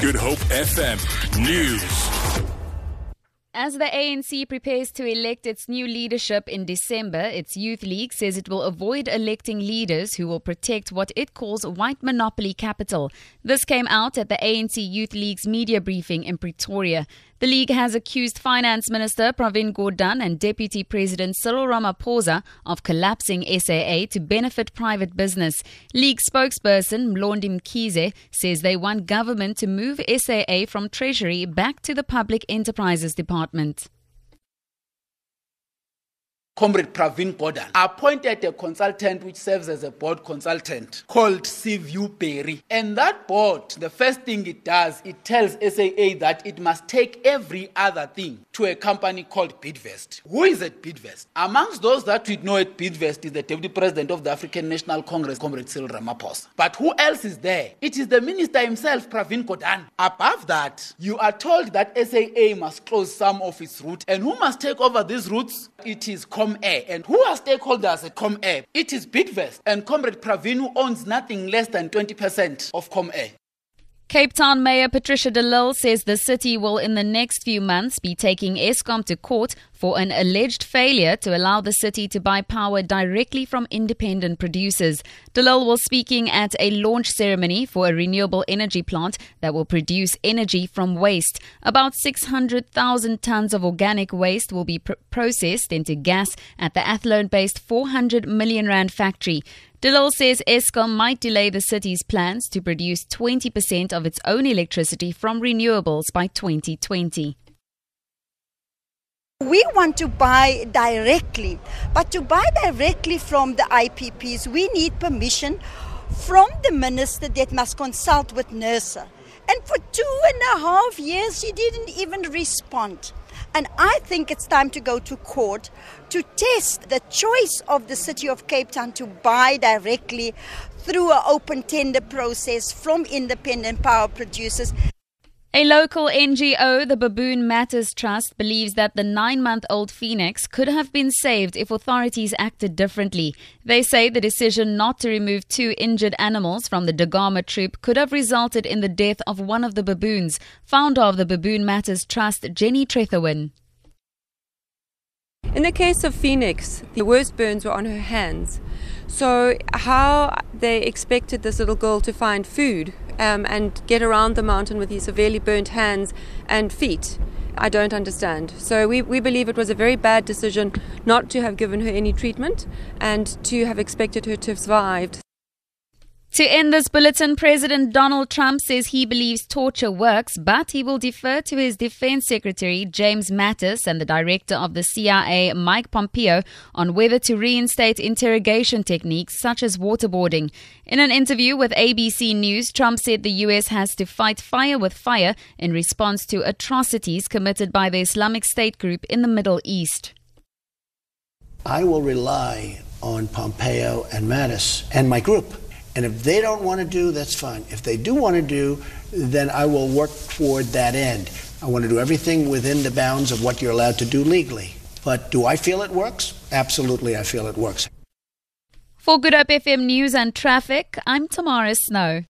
Good Hope FM News. As the ANC prepares to elect its new leadership in December, its youth league says it will avoid electing leaders who will protect what it calls white monopoly capital. This came out at the ANC Youth League's media briefing in Pretoria. The league has accused Finance Minister Pravin Gordhan and Deputy President Cyril Ramaphosa of collapsing SAA to benefit private business. League spokesperson Mlondi Mkhize says they want government to move SAA from Treasury back to the Public Enterprises Department department. Comrade Pravin Gordhan appointed a consultant which serves as a board consultant called Seaview Perry. And that board, the first thing it does, it tells SAA that it must take every other thing to a company called Bidvest. Who is at Bidvest? Amongst those that we know at Bidvest is the Deputy President of the African National Congress, Comrade Cyril Ramaphosa. But who else is there? It is the minister himself, Pravin Gordhan. Above that, you are told that SAA must close some of its routes. And who must take over these routes? It is Com Air. And who are stakeholders at Comair? It is Bidvest and Comrade Pravinu owns nothing less than 20% of Comair. Cape Town Mayor Patricia de Lille says the city will in the next few months be taking Eskom to court for an alleged failure to allow the city to buy power directly from independent producers. De Lille was speaking at a launch ceremony for a renewable energy plant that will produce energy from waste. About 600,000 tons of organic waste will be pr- processed into gas at the Athlone-based 400 million rand factory. De Lille says Eskom might delay the city's plans to produce 20% of its own electricity from renewables by 2020. We want to buy directly, but to buy directly from the IPPs, we need permission from the minister that must consult with NERSA. And for two and a half years, she didn't even respond. And I think it's time to go to court to test the choice of the city of Cape Town to buy directly through an open tender process from independent power producers. A local NGO, the Baboon Matters Trust, believes that the nine month old phoenix could have been saved if authorities acted differently. They say the decision not to remove two injured animals from the Da Gama troop could have resulted in the death of one of the baboons. Founder of the Baboon Matters Trust, Jenny Trethowan. In the case of Phoenix, the worst burns were on her hands. So, how they expected this little girl to find food um, and get around the mountain with these severely burnt hands and feet, I don't understand. So, we, we believe it was a very bad decision not to have given her any treatment and to have expected her to have survived. To end this bulletin, President Donald Trump says he believes torture works, but he will defer to his Defense Secretary James Mattis and the Director of the CIA Mike Pompeo on whether to reinstate interrogation techniques such as waterboarding. In an interview with ABC News, Trump said the U.S. has to fight fire with fire in response to atrocities committed by the Islamic State group in the Middle East. I will rely on Pompeo and Mattis and my group and if they don't want to do, that's fine. If they do want to do, then I will work toward that end. I want to do everything within the bounds of what you're allowed to do legally. But do I feel it works? Absolutely, I feel it works. For Good Hope FM News and Traffic, I'm Tamara Snow.